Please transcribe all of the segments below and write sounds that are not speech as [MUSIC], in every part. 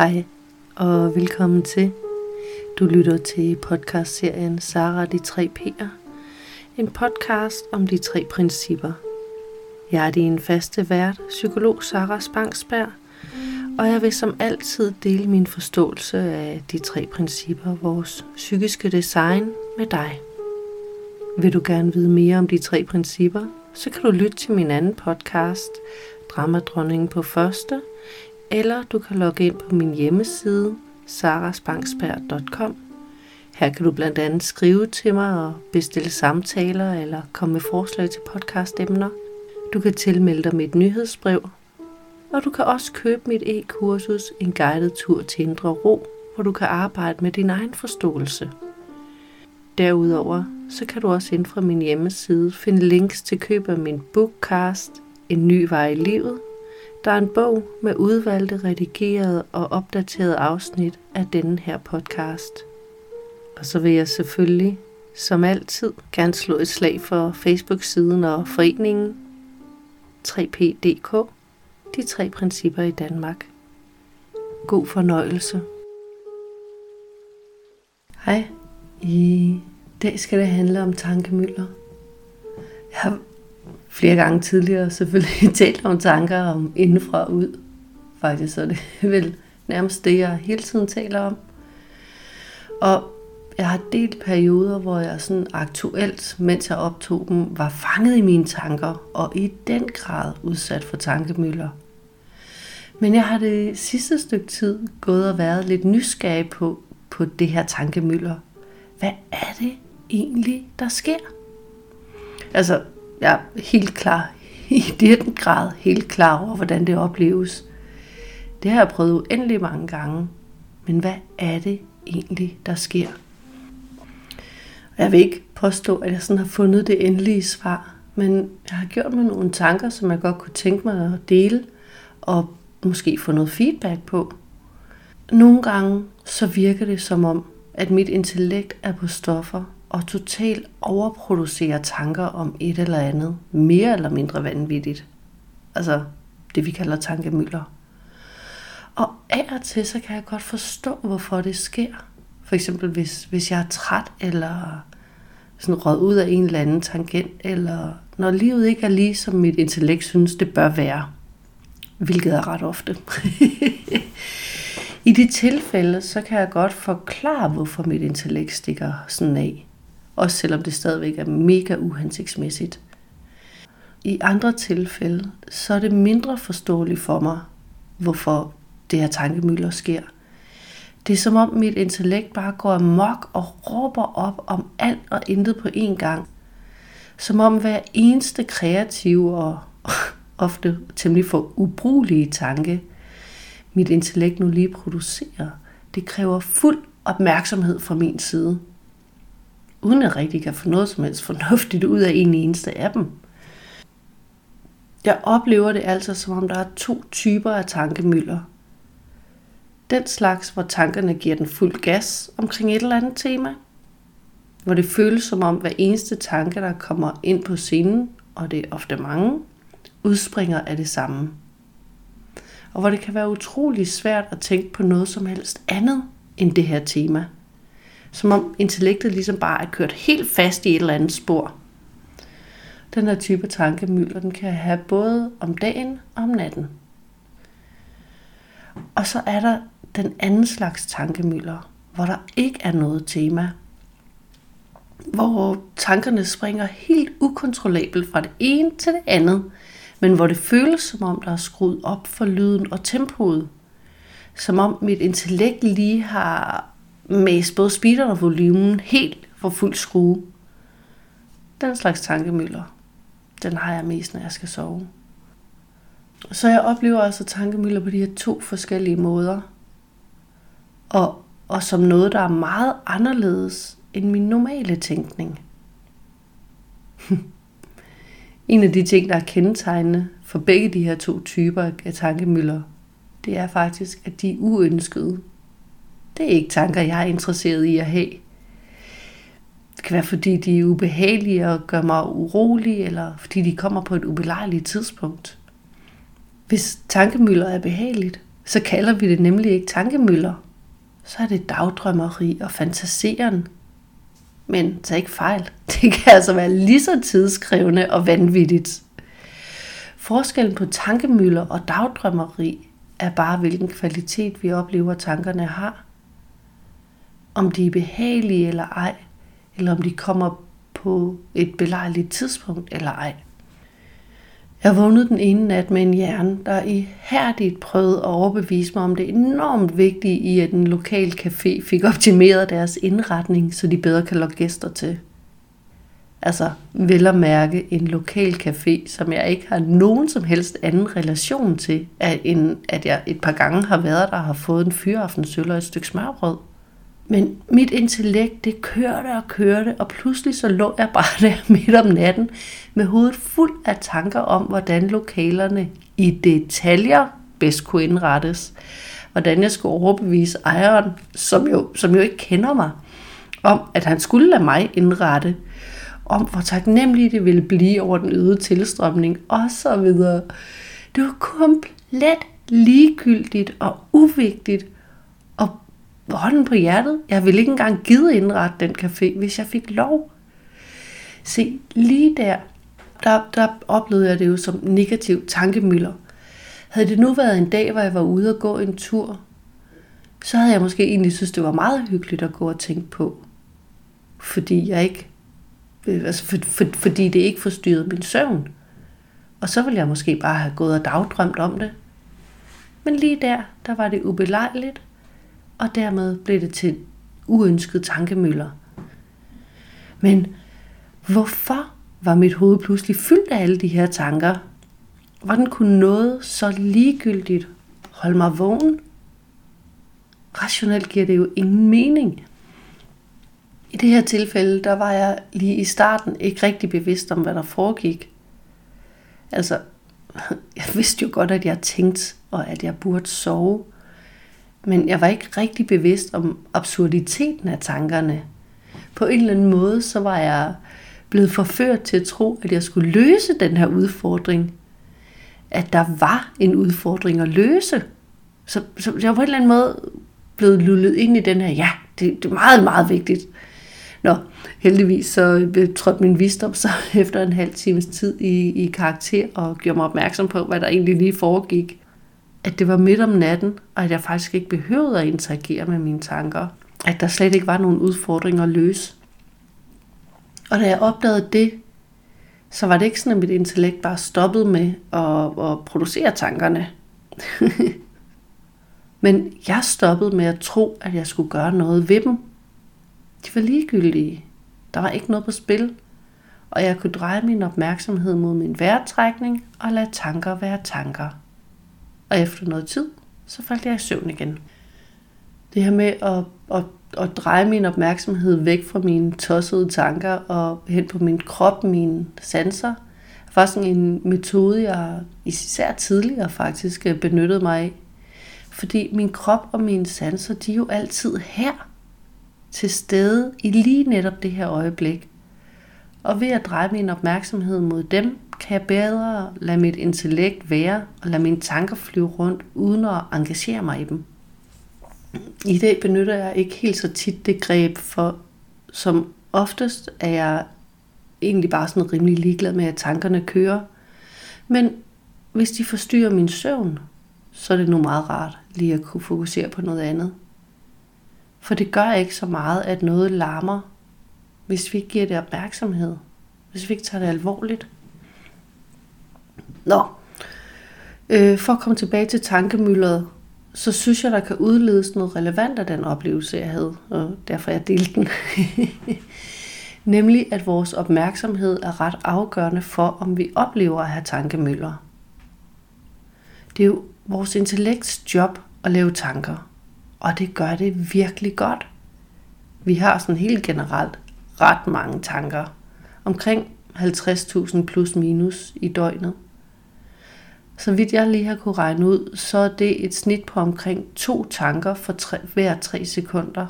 Hej og velkommen til. Du lytter til podcastserien Sara de tre P'er. En podcast om de tre principper. Jeg er din faste vært, psykolog Sara Spangsberg, og jeg vil som altid dele min forståelse af de tre principper, vores psykiske design, med dig. Vil du gerne vide mere om de tre principper, så kan du lytte til min anden podcast, Dramadronningen på første, eller du kan logge ind på min hjemmeside, sarasbangsberg.com. Her kan du blandt andet skrive til mig og bestille samtaler eller komme med forslag til podcastemner. Du kan tilmelde dig mit nyhedsbrev, og du kan også købe mit e-kursus En guided tur til indre ro, hvor du kan arbejde med din egen forståelse. Derudover så kan du også ind fra min hjemmeside finde links til køb af min bookcast En ny vej i livet, der er en bog med udvalgte, redigerede og opdaterede afsnit af denne her podcast. Og så vil jeg selvfølgelig, som altid, gerne slå et slag for Facebook-siden og foreningen 3PDK, de tre principper i Danmark. God fornøjelse. Hej, i dag skal det handle om tankemøller. Jeg har flere gange tidligere selvfølgelig [LAUGHS] talt om tanker om indenfra og ud. Faktisk så er det vel nærmest det, jeg hele tiden taler om. Og jeg har delt perioder, hvor jeg sådan aktuelt, mens jeg optog dem, var fanget i mine tanker og i den grad udsat for tankemøller. Men jeg har det sidste stykke tid gået og været lidt nysgerrig på, på det her tankemøller. Hvad er det egentlig, der sker? Altså, jeg er helt klar, [LAUGHS] i den grad helt klar over, hvordan det opleves. Det har jeg prøvet uendelig mange gange. Men hvad er det egentlig, der sker? Jeg vil ikke påstå, at jeg sådan har fundet det endelige svar, men jeg har gjort mig nogle tanker, som jeg godt kunne tænke mig at dele, og måske få noget feedback på. Nogle gange så virker det som om, at mit intellekt er på stoffer, og totalt overproducerer tanker om et eller andet, mere eller mindre vanvittigt. Altså det, vi kalder tankemøller. Og af og til, så kan jeg godt forstå, hvorfor det sker. For eksempel, hvis, hvis jeg er træt, eller sådan råd ud af en eller anden tangent, eller når livet ikke er lige, som mit intellekt synes, det bør være. Hvilket er ret ofte. [LAUGHS] I de tilfælde, så kan jeg godt forklare, hvorfor mit intellekt stikker sådan af også selvom det stadigvæk er mega uhensigtsmæssigt. I andre tilfælde, så er det mindre forståeligt for mig, hvorfor det her tankemøller sker. Det er som om mit intellekt bare går amok og råber op om alt og intet på én gang. Som om hver eneste kreative og [LAUGHS] ofte temmelig for ubrugelige tanke, mit intellekt nu lige producerer, det kræver fuld opmærksomhed fra min side uden at rigtig kan få noget som helst fornuftigt ud af en eneste af dem. Jeg oplever det altså, som om der er to typer af tankemøller. Den slags, hvor tankerne giver den fuld gas omkring et eller andet tema. Hvor det føles som om hver eneste tanke, der kommer ind på scenen, og det er ofte mange, udspringer af det samme. Og hvor det kan være utrolig svært at tænke på noget som helst andet end det her tema – som om intellektet ligesom bare er kørt helt fast i et eller andet spor. Den her type tankemylder, den kan have både om dagen og om natten. Og så er der den anden slags tankemylder, hvor der ikke er noget tema. Hvor tankerne springer helt ukontrollabelt fra det ene til det andet, men hvor det føles som om, der er skruet op for lyden og tempoet. Som om mit intellekt lige har med både speederen og volumen helt for fuld skrue. Den slags tankemøller, den har jeg mest, når jeg skal sove. Så jeg oplever altså tankemøller på de her to forskellige måder. Og, og som noget, der er meget anderledes end min normale tænkning. [LAUGHS] en af de ting, der er kendetegnende for begge de her to typer af tankemøller, det er faktisk, at de er uønskede. Det er ikke tanker, jeg er interesseret i at have. Det kan være, fordi de er ubehagelige og gør mig urolig, eller fordi de kommer på et ubelejligt tidspunkt. Hvis tankemøller er behageligt, så kalder vi det nemlig ikke tankemøller. Så er det dagdrømmeri og fantaseren. Men tag ikke fejl. Det kan altså være lige så tidskrævende og vanvittigt. Forskellen på tankemøller og dagdrømmeri er bare, hvilken kvalitet vi oplever, tankerne har. Om de er behagelige eller ej, eller om de kommer på et belejligt tidspunkt eller ej. Jeg vågnede den ene nat med en hjerne, der ihærdigt prøvede at overbevise mig om det enormt vigtige i, at en lokal café fik optimeret deres indretning, så de bedre kan lokke gæster til. Altså vel at mærke en lokal café, som jeg ikke har nogen som helst anden relation til, end at jeg et par gange har været der og har fået en fyraftensøl og et stykke smørbrød. Men mit intellekt, det kørte og kørte, og pludselig så lå jeg bare [LAUGHS] der midt om natten med hovedet fuld af tanker om, hvordan lokalerne i detaljer bedst kunne indrettes. Hvordan jeg skulle overbevise ejeren, som jo, som jo ikke kender mig, om at han skulle lade mig indrette, om hvor taknemmelig det ville blive over den øgede tilstrømning, og så videre. Det var komplet ligegyldigt og uvigtigt, hånden på hjertet. Jeg ville ikke engang gide indrette den café, hvis jeg fik lov. Se, lige der, der, der oplevede jeg det jo som negativ tankemøller. Havde det nu været en dag, hvor jeg var ude og gå en tur, så havde jeg måske egentlig synes, det var meget hyggeligt at gå og tænke på. Fordi jeg ikke, øh, altså for, for, fordi det ikke forstyrrede min søvn. Og så ville jeg måske bare have gået og dagdrømt om det. Men lige der, der var det ubelejligt, og dermed blev det til uønskede tankemøller. Men hvorfor var mit hoved pludselig fyldt af alle de her tanker? Hvordan kunne noget så ligegyldigt holde mig vågen? Rationelt giver det jo ingen mening. I det her tilfælde, der var jeg lige i starten ikke rigtig bevidst om, hvad der foregik. Altså, [LAUGHS] jeg vidste jo godt, at jeg tænkte, og at jeg burde sove. Men jeg var ikke rigtig bevidst om absurditeten af tankerne. På en eller anden måde, så var jeg blevet forført til at tro, at jeg skulle løse den her udfordring. At der var en udfordring at løse. Så, så jeg var på en eller anden måde blevet lullet ind i den her, ja, det, det er meget, meget vigtigt. Nå, heldigvis så øh, trådte min visdom så [LAUGHS] efter en halv times tid i, i karakter og gjorde mig opmærksom på, hvad der egentlig lige foregik at det var midt om natten, og at jeg faktisk ikke behøvede at interagere med mine tanker. At der slet ikke var nogen udfordringer at løse. Og da jeg opdagede det, så var det ikke sådan, at mit intellekt bare stoppede med at, at producere tankerne. [LAUGHS] Men jeg stoppede med at tro, at jeg skulle gøre noget ved dem. De var ligegyldige. Der var ikke noget på spil. Og jeg kunne dreje min opmærksomhed mod min vejrtrækning og lade tanker være tanker og efter noget tid, så faldt jeg i søvn igen. Det her med at, at, at dreje min opmærksomhed væk fra mine tossede tanker og hen på min krop, mine sanser, er faktisk en metode, jeg især tidligere faktisk øh, benyttede mig af. Fordi min krop og mine sanser, de er jo altid her, til stede i lige netop det her øjeblik. Og ved at dreje min opmærksomhed mod dem, kan jeg bedre lade mit intellekt være og lade mine tanker flyve rundt, uden at engagere mig i dem. I dag benytter jeg ikke helt så tit det greb, for som oftest er jeg egentlig bare sådan rimelig ligeglad med, at tankerne kører. Men hvis de forstyrrer min søvn, så er det nu meget rart lige at kunne fokusere på noget andet. For det gør ikke så meget, at noget larmer, hvis vi ikke giver det opmærksomhed. Hvis vi ikke tager det alvorligt. Nå, øh, for at komme tilbage til tankemyldret, så synes jeg, der kan udledes noget relevant af den oplevelse, jeg havde, og derfor jeg delte den. [LAUGHS] Nemlig, at vores opmærksomhed er ret afgørende for, om vi oplever at have tankemøller. Det er jo vores intellekts job at lave tanker, og det gør det virkelig godt. Vi har sådan helt generelt ret mange tanker. Omkring 50.000 plus minus i døgnet. Så vidt jeg lige har kunne regne ud, så er det et snit på omkring to tanker for tre, hver tre sekunder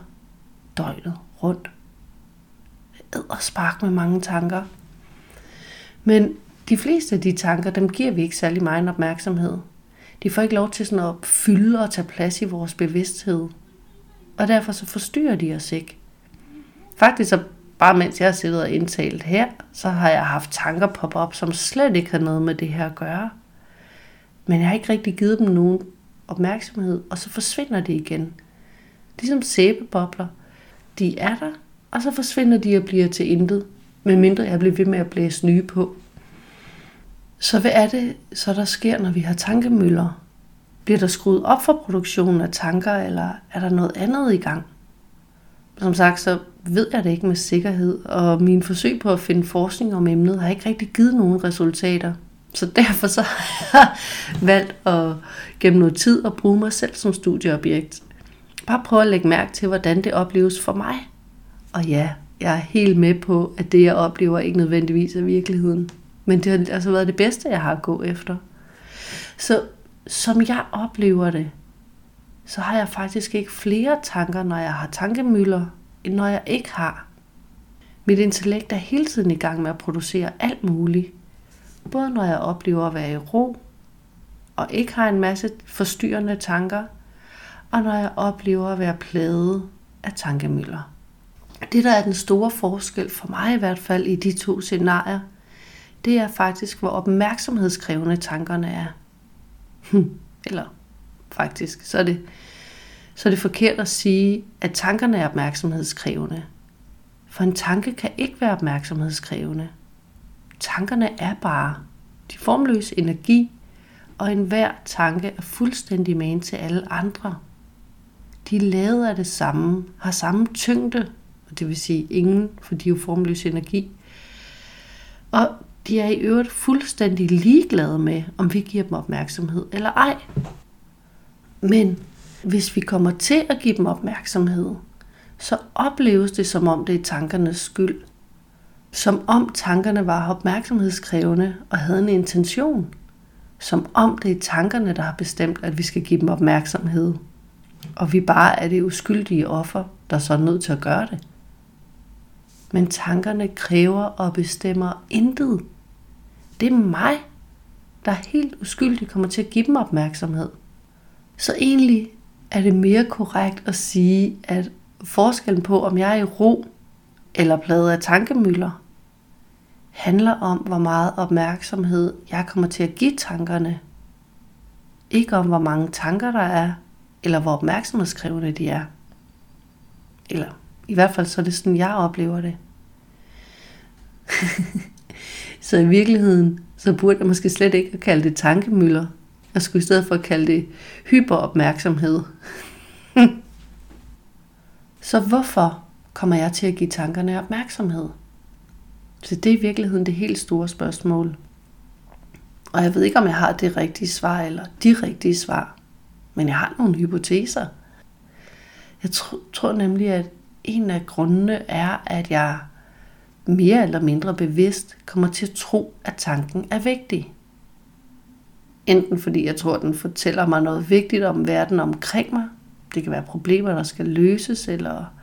døgnet rundt. og spark med mange tanker. Men de fleste af de tanker, dem giver vi ikke særlig meget opmærksomhed. De får ikke lov til sådan at fylde og tage plads i vores bevidsthed. Og derfor så forstyrrer de os ikke. Faktisk så bare mens jeg har siddet og indtalt her, så har jeg haft tanker poppe op, som slet ikke har noget med det her at gøre. Men jeg har ikke rigtig givet dem nogen opmærksomhed, og så forsvinder det igen. Ligesom sæbebobler. De er der, og så forsvinder de og bliver til intet, medmindre jeg bliver ved med at blæse nye på. Så hvad er det så, der sker, når vi har tankemøller? Bliver der skruet op for produktionen af tanker, eller er der noget andet i gang? Som sagt, så ved jeg det ikke med sikkerhed, og mine forsøg på at finde forskning om emnet har ikke rigtig givet nogen resultater. Så derfor så har jeg [LAUGHS] valgt at gennem noget tid at bruge mig selv som studieobjekt. Bare prøve at lægge mærke til, hvordan det opleves for mig. Og ja, jeg er helt med på, at det jeg oplever ikke nødvendigvis er virkeligheden. Men det har altså været det bedste, jeg har at gå efter. Så som jeg oplever det, så har jeg faktisk ikke flere tanker, når jeg har tankemøller, end når jeg ikke har. Mit intellekt er hele tiden i gang med at producere alt muligt. Både når jeg oplever at være i ro, og ikke har en masse forstyrrende tanker, og når jeg oplever at være plaget af tankemøller. Det, der er den store forskel for mig i hvert fald i de to scenarier, det er faktisk, hvor opmærksomhedskrævende tankerne er. Hm, eller faktisk, så er det, så er det forkert at sige, at tankerne er opmærksomhedskrævende. For en tanke kan ikke være opmærksomhedskrævende. Tankerne er bare de formløse energi, og enhver tanke er fuldstændig man til alle andre. De er lavet af det samme, har samme tyngde, og det vil sige ingen, for de er jo formløs energi. Og de er i øvrigt fuldstændig ligeglade med, om vi giver dem opmærksomhed eller ej. Men hvis vi kommer til at give dem opmærksomhed, så opleves det som om det er tankernes skyld. Som om tankerne var opmærksomhedskrævende og havde en intention. Som om det er tankerne, der har bestemt, at vi skal give dem opmærksomhed. Og vi bare er det uskyldige offer, der så er nødt til at gøre det. Men tankerne kræver og bestemmer intet. Det er mig, der helt uskyldigt kommer til at give dem opmærksomhed. Så egentlig er det mere korrekt at sige, at forskellen på, om jeg er i ro eller plaget af tankemøller, handler om, hvor meget opmærksomhed jeg kommer til at give tankerne. Ikke om, hvor mange tanker der er, eller hvor opmærksomhedskrævende de er. Eller i hvert fald så er det sådan, jeg oplever det. [LAUGHS] så i virkeligheden, så burde jeg måske slet ikke at kalde det tankemøller, jeg skulle i stedet for kalde det hyperopmærksomhed. [LAUGHS] så hvorfor kommer jeg til at give tankerne opmærksomhed? Så det er i virkeligheden det helt store spørgsmål. Og jeg ved ikke, om jeg har det rigtige svar eller de rigtige svar. Men jeg har nogle hypoteser. Jeg tr- tror nemlig, at en af grundene er, at jeg mere eller mindre bevidst kommer til at tro, at tanken er vigtig. Enten fordi jeg tror, at den fortæller mig noget vigtigt om verden omkring mig. Det kan være problemer, der skal løses, eller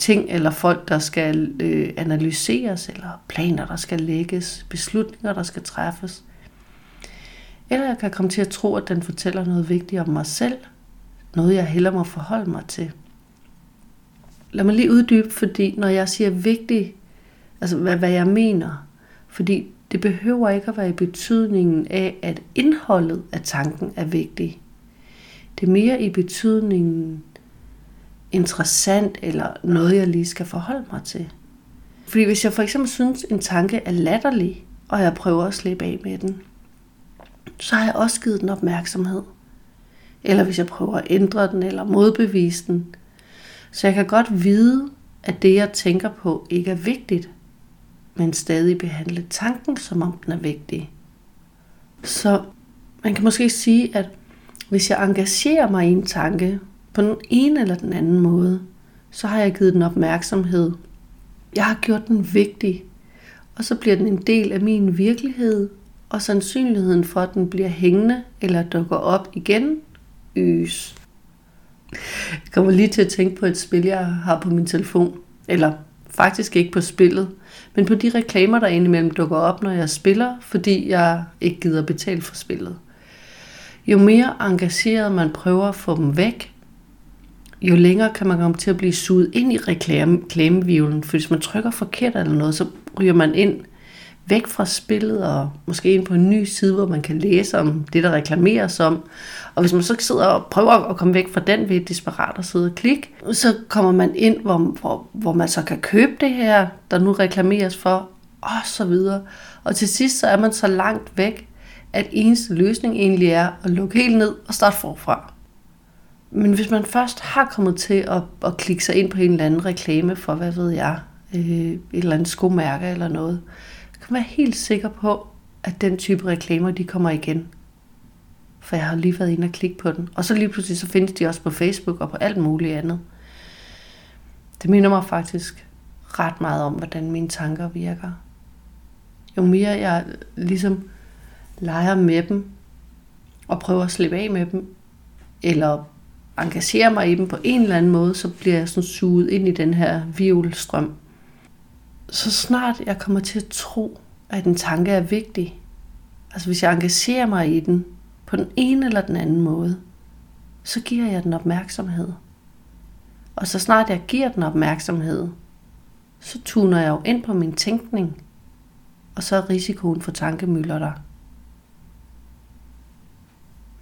ting eller folk, der skal øh, analyseres, eller planer, der skal lægges, beslutninger, der skal træffes. Eller jeg kan komme til at tro, at den fortæller noget vigtigt om mig selv. Noget, jeg heller må forholde mig til. Lad mig lige uddybe, fordi når jeg siger vigtigt, altså hvad, hvad jeg mener, fordi det behøver ikke at være i betydningen af, at indholdet af tanken er vigtig. Det er mere i betydningen interessant eller noget, jeg lige skal forholde mig til. Fordi hvis jeg for eksempel synes, en tanke er latterlig, og jeg prøver at slippe af med den, så har jeg også givet den opmærksomhed. Eller hvis jeg prøver at ændre den eller modbevise den. Så jeg kan godt vide, at det jeg tænker på ikke er vigtigt, men stadig behandle tanken, som om den er vigtig. Så man kan måske sige, at hvis jeg engagerer mig i en tanke på den ene eller den anden måde, så har jeg givet den opmærksomhed. Jeg har gjort den vigtig, og så bliver den en del af min virkelighed, og sandsynligheden for, at den bliver hængende eller dukker op igen, øges. Jeg kommer lige til at tænke på et spil, jeg har på min telefon. Eller faktisk ikke på spillet, men på de reklamer, der indimellem dukker op, når jeg spiller, fordi jeg ikke gider betale for spillet. Jo mere engageret man prøver at få dem væk, jo længere kan man komme til at blive suget ind i reklamevivlen. For hvis man trykker forkert eller noget, så ryger man ind væk fra spillet og måske ind på en ny side, hvor man kan læse om det, der reklameres om. Og hvis man så sidder og prøver at komme væk fra den ved desperat at sidde og klikke, så kommer man ind, hvor, hvor, hvor man så kan købe det her, der nu reklameres for, og så videre. Og til sidst så er man så langt væk, at eneste løsning egentlig er at lukke helt ned og starte forfra. Men hvis man først har kommet til at, at klikke sig ind på en eller anden reklame for, hvad ved jeg, øh, et eller andet skomærke eller noget, så kan man være helt sikker på, at den type reklamer, de kommer igen. For jeg har lige været inde og klikke på den. Og så lige pludselig, så findes de også på Facebook og på alt muligt andet. Det minder mig faktisk ret meget om, hvordan mine tanker virker. Jo mere jeg ligesom leger med dem, og prøver at slippe af med dem, eller engagerer mig i dem på en eller anden måde, så bliver jeg sådan suget ind i den her violstrøm. Så snart jeg kommer til at tro, at en tanke er vigtig, altså hvis jeg engagerer mig i den på den ene eller den anden måde, så giver jeg den opmærksomhed. Og så snart jeg giver den opmærksomhed, så tuner jeg jo ind på min tænkning, og så er risikoen for tankemøller der.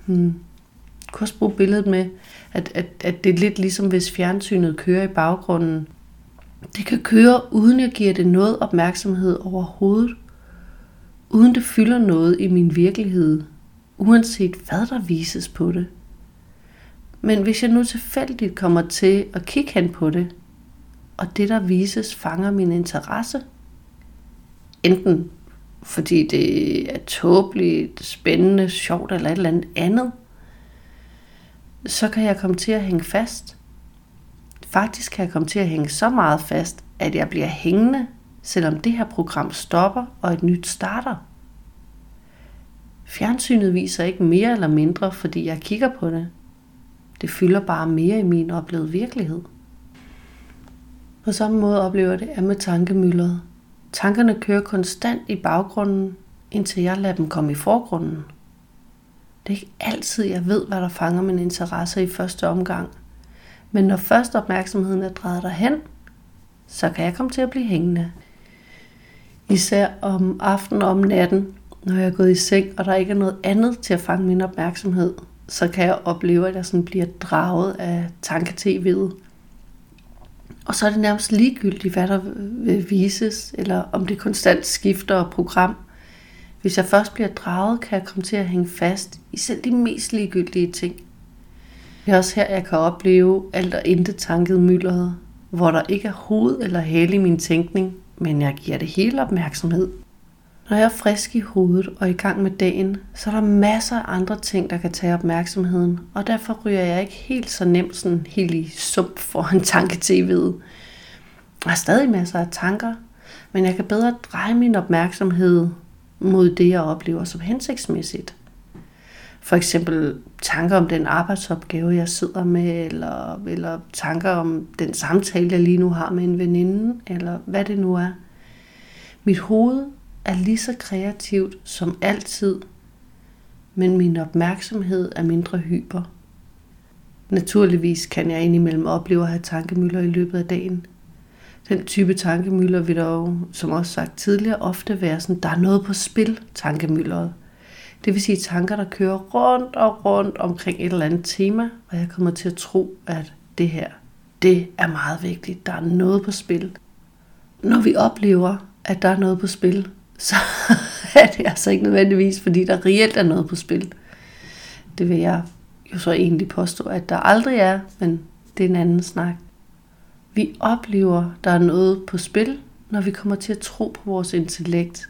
Hmm kan også bruge billedet med, at, at, at det er lidt ligesom hvis fjernsynet kører i baggrunden. Det kan køre, uden jeg giver det noget opmærksomhed overhovedet. Uden det fylder noget i min virkelighed. Uanset hvad der vises på det. Men hvis jeg nu tilfældigt kommer til at kigge hen på det, og det der vises fanger min interesse, enten fordi det er tåbeligt, spændende, sjovt eller et eller andet andet, så kan jeg komme til at hænge fast. Faktisk kan jeg komme til at hænge så meget fast, at jeg bliver hængende, selvom det her program stopper og et nyt starter. Fjernsynet viser ikke mere eller mindre, fordi jeg kigger på det. Det fylder bare mere i min oplevede virkelighed. På samme måde oplever jeg det med tankemyldret. Tankerne kører konstant i baggrunden, indtil jeg lader dem komme i forgrunden – det er ikke altid, jeg ved, hvad der fanger min interesse i første omgang. Men når først opmærksomheden er drejet derhen, så kan jeg komme til at blive hængende. Især om aftenen og om natten, når jeg er gået i seng, og der ikke er noget andet til at fange min opmærksomhed, så kan jeg opleve, at jeg sådan bliver draget af tanke-tv'et. Og så er det nærmest ligegyldigt, hvad der vil vises, eller om det konstant skifter program – hvis jeg først bliver draget, kan jeg komme til at hænge fast i selv de mest ligegyldige ting. Det er også her, jeg kan opleve alt og intet tanket myldret, hvor der ikke er hoved eller hale i min tænkning, men jeg giver det hele opmærksomhed. Når jeg er frisk i hovedet og i gang med dagen, så er der masser af andre ting, der kan tage opmærksomheden, og derfor ryger jeg ikke helt så nemt sådan helt i sump foran tanke-tv'et. Jeg har stadig masser af tanker, men jeg kan bedre dreje min opmærksomhed mod det, jeg oplever som hensigtsmæssigt. For eksempel tanker om den arbejdsopgave, jeg sidder med, eller, eller tanker om den samtale, jeg lige nu har med en veninde, eller hvad det nu er. Mit hoved er lige så kreativt som altid, men min opmærksomhed er mindre hyper. Naturligvis kan jeg indimellem opleve at have tankemøller i løbet af dagen – den type tankemøller vil dog, som også sagt tidligere, ofte være sådan, der er noget på spil, tankemølleret. Det vil sige tanker, der kører rundt og rundt omkring et eller andet tema, og jeg kommer til at tro, at det her, det er meget vigtigt. Der er noget på spil. Når vi oplever, at der er noget på spil, [LAUGHS] så er det altså ikke nødvendigvis, fordi der reelt er noget på spil. Det vil jeg jo så egentlig påstå, at der aldrig er, men det er en anden snak. Vi oplever, der er noget på spil, når vi kommer til at tro på vores intellekt.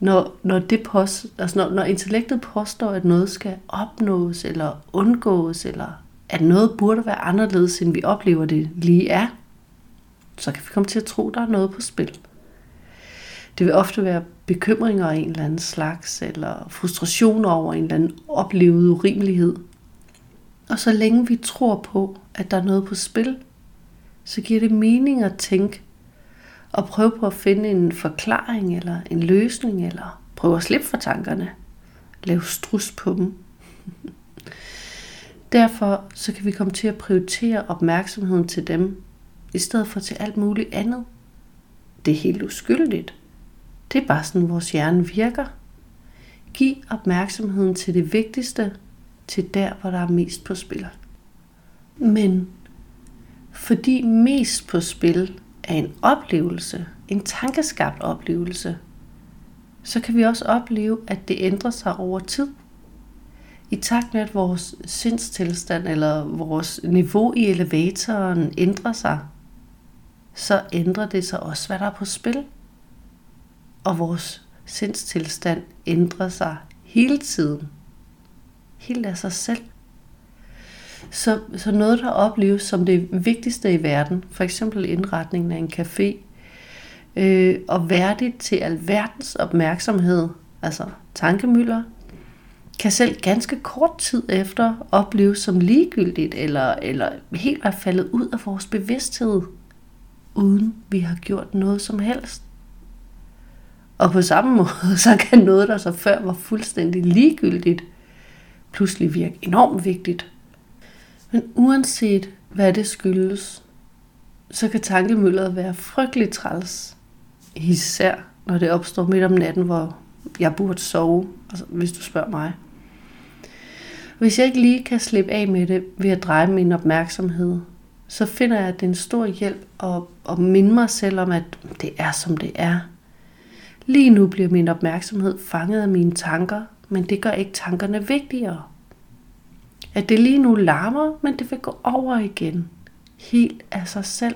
Når, når, det post, altså når, når intellektet påstår, at noget skal opnås eller undgås, eller at noget burde være anderledes, end vi oplever det lige er, så kan vi komme til at tro, der er noget på spil. Det vil ofte være bekymringer af en eller anden slags, eller frustration over en eller anden oplevet urimelighed. Og så længe vi tror på, at der er noget på spil, så giver det mening at tænke og prøve på at finde en forklaring eller en løsning, eller prøve at slippe for tankerne. Lave strus på dem. [LAUGHS] Derfor så kan vi komme til at prioritere opmærksomheden til dem, i stedet for til alt muligt andet. Det er helt uskyldigt. Det er bare sådan, vores hjerne virker. Giv opmærksomheden til det vigtigste, til der, hvor der er mest på spil. Men fordi mest på spil er en oplevelse, en tankeskabt oplevelse, så kan vi også opleve, at det ændrer sig over tid. I takt med, at vores sindstilstand eller vores niveau i elevatoren ændrer sig, så ændrer det sig også, hvad der er på spil. Og vores sindstilstand ændrer sig hele tiden. Helt af sig selv. Så, så noget, der opleves som det vigtigste i verden, for eksempel indretningen af en café, øh, og værdigt til alverdens opmærksomhed, altså tankemøller, kan selv ganske kort tid efter opleves som ligegyldigt, eller, eller helt er faldet ud af vores bevidsthed, uden vi har gjort noget som helst. Og på samme måde, [LAUGHS] så kan noget, der så før var fuldstændig ligegyldigt, pludselig virke enormt vigtigt. Men uanset hvad det skyldes, så kan tankemølleret være frygtelig træls. Især når det opstår midt om natten, hvor jeg burde sove, altså, hvis du spørger mig. Hvis jeg ikke lige kan slippe af med det ved at dreje min opmærksomhed, så finder jeg, at det er en stor hjælp at, at minde mig selv om, at det er som det er. Lige nu bliver min opmærksomhed fanget af mine tanker, men det gør ikke tankerne vigtigere. At det lige nu larmer, men det vil gå over igen. Helt af sig selv.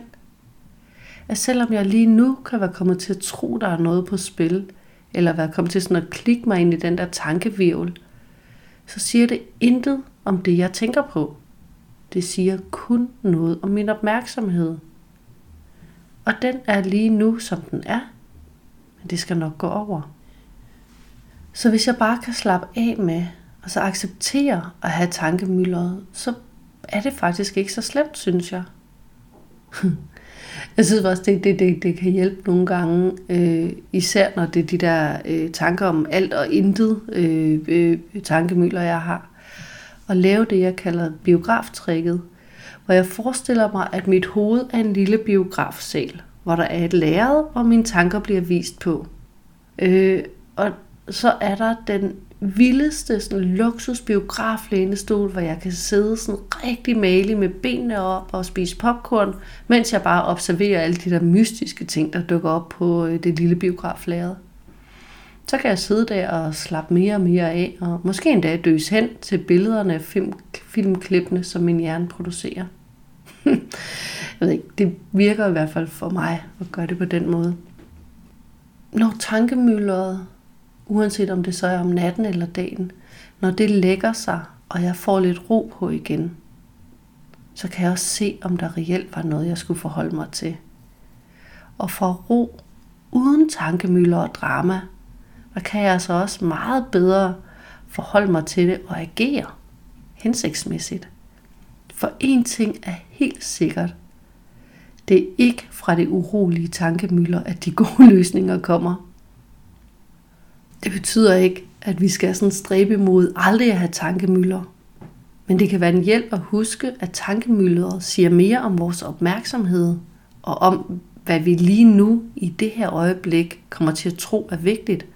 At selvom jeg lige nu kan være kommet til at tro, der er noget på spil, eller være kommet til sådan at klikke mig ind i den der tankevirvel, så siger det intet om det, jeg tænker på. Det siger kun noget om min opmærksomhed. Og den er lige nu, som den er. Men det skal nok gå over. Så hvis jeg bare kan slappe af med, og så acceptere at have tankemyldret, så er det faktisk ikke så slemt, synes jeg. [LAUGHS] jeg synes også, det, det, det, det kan hjælpe nogle gange, øh, især når det er de der øh, tanker om alt og intet øh, øh, tankemøller, jeg har. At lave det, jeg kalder biograftrækket, hvor jeg forestiller mig, at mit hoved er en lille biografsal, hvor der er et lærred, hvor mine tanker bliver vist på. Øh, og så er der den vildeste sådan luksus biograflænestol, hvor jeg kan sidde sådan rigtig malig med benene op og spise popcorn, mens jeg bare observerer alle de der mystiske ting, der dukker op på øh, det lille biograflærred. Så kan jeg sidde der og slappe mere og mere af, og måske endda døse hen til billederne af film, filmklippene, som min hjerne producerer. [LAUGHS] jeg ved ikke, det virker i hvert fald for mig at gøre det på den måde. Når tankemylderet uanset om det så er om natten eller dagen, når det lægger sig, og jeg får lidt ro på igen, så kan jeg også se, om der reelt var noget, jeg skulle forholde mig til. Og for ro, uden tankemøller og drama, der kan jeg altså også meget bedre forholde mig til det og agere hensigtsmæssigt. For en ting er helt sikkert. Det er ikke fra det urolige tankemøller, at de gode løsninger kommer. Det betyder ikke, at vi skal sådan stræbe imod aldrig at have tankemøller. Men det kan være en hjælp at huske, at tankemølleret siger mere om vores opmærksomhed og om, hvad vi lige nu i det her øjeblik kommer til at tro er vigtigt,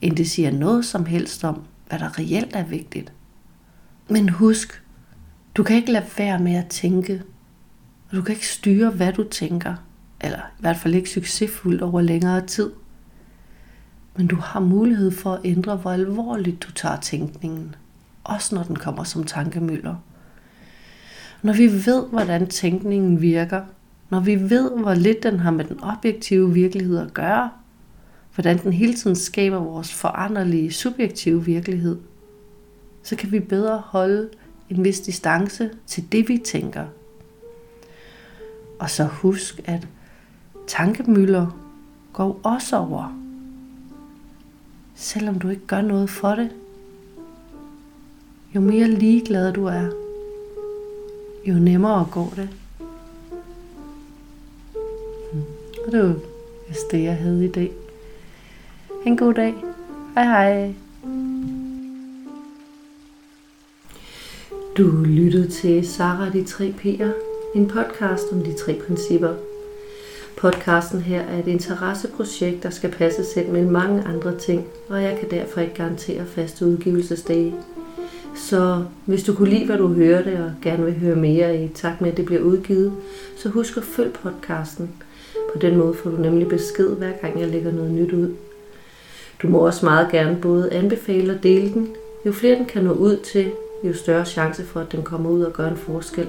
end det siger noget som helst om, hvad der reelt er vigtigt. Men husk, du kan ikke lade være med at tænke, og du kan ikke styre, hvad du tænker, eller i hvert fald ikke succesfuldt over længere tid – men du har mulighed for at ændre, hvor alvorligt du tager tænkningen. Også når den kommer som tankemøller. Når vi ved, hvordan tænkningen virker, når vi ved, hvor lidt den har med den objektive virkelighed at gøre, hvordan den hele tiden skaber vores foranderlige subjektive virkelighed, så kan vi bedre holde en vis distance til det, vi tænker. Og så husk, at tankemøller går også over selvom du ikke gør noget for det. Jo mere ligeglad du er, jo nemmere går det. Og det var altså det, jeg havde i dag. En god dag. Hej hej. Du lyttede til Sara de tre P'er, en podcast om de tre principper. Podcasten her er et interesseprojekt, der skal passe selv med mange andre ting, og jeg kan derfor ikke garantere faste udgivelsesdage. Så hvis du kunne lide, hvad du hørte, og gerne vil høre mere i takt med, at det bliver udgivet, så husk at følge podcasten. På den måde får du nemlig besked, hver gang jeg lægger noget nyt ud. Du må også meget gerne både anbefale og dele den. Jo flere den kan nå ud til, jo større chance for, at den kommer ud og gør en forskel.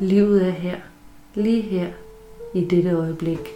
livet er her, lige her, i dette øjeblik.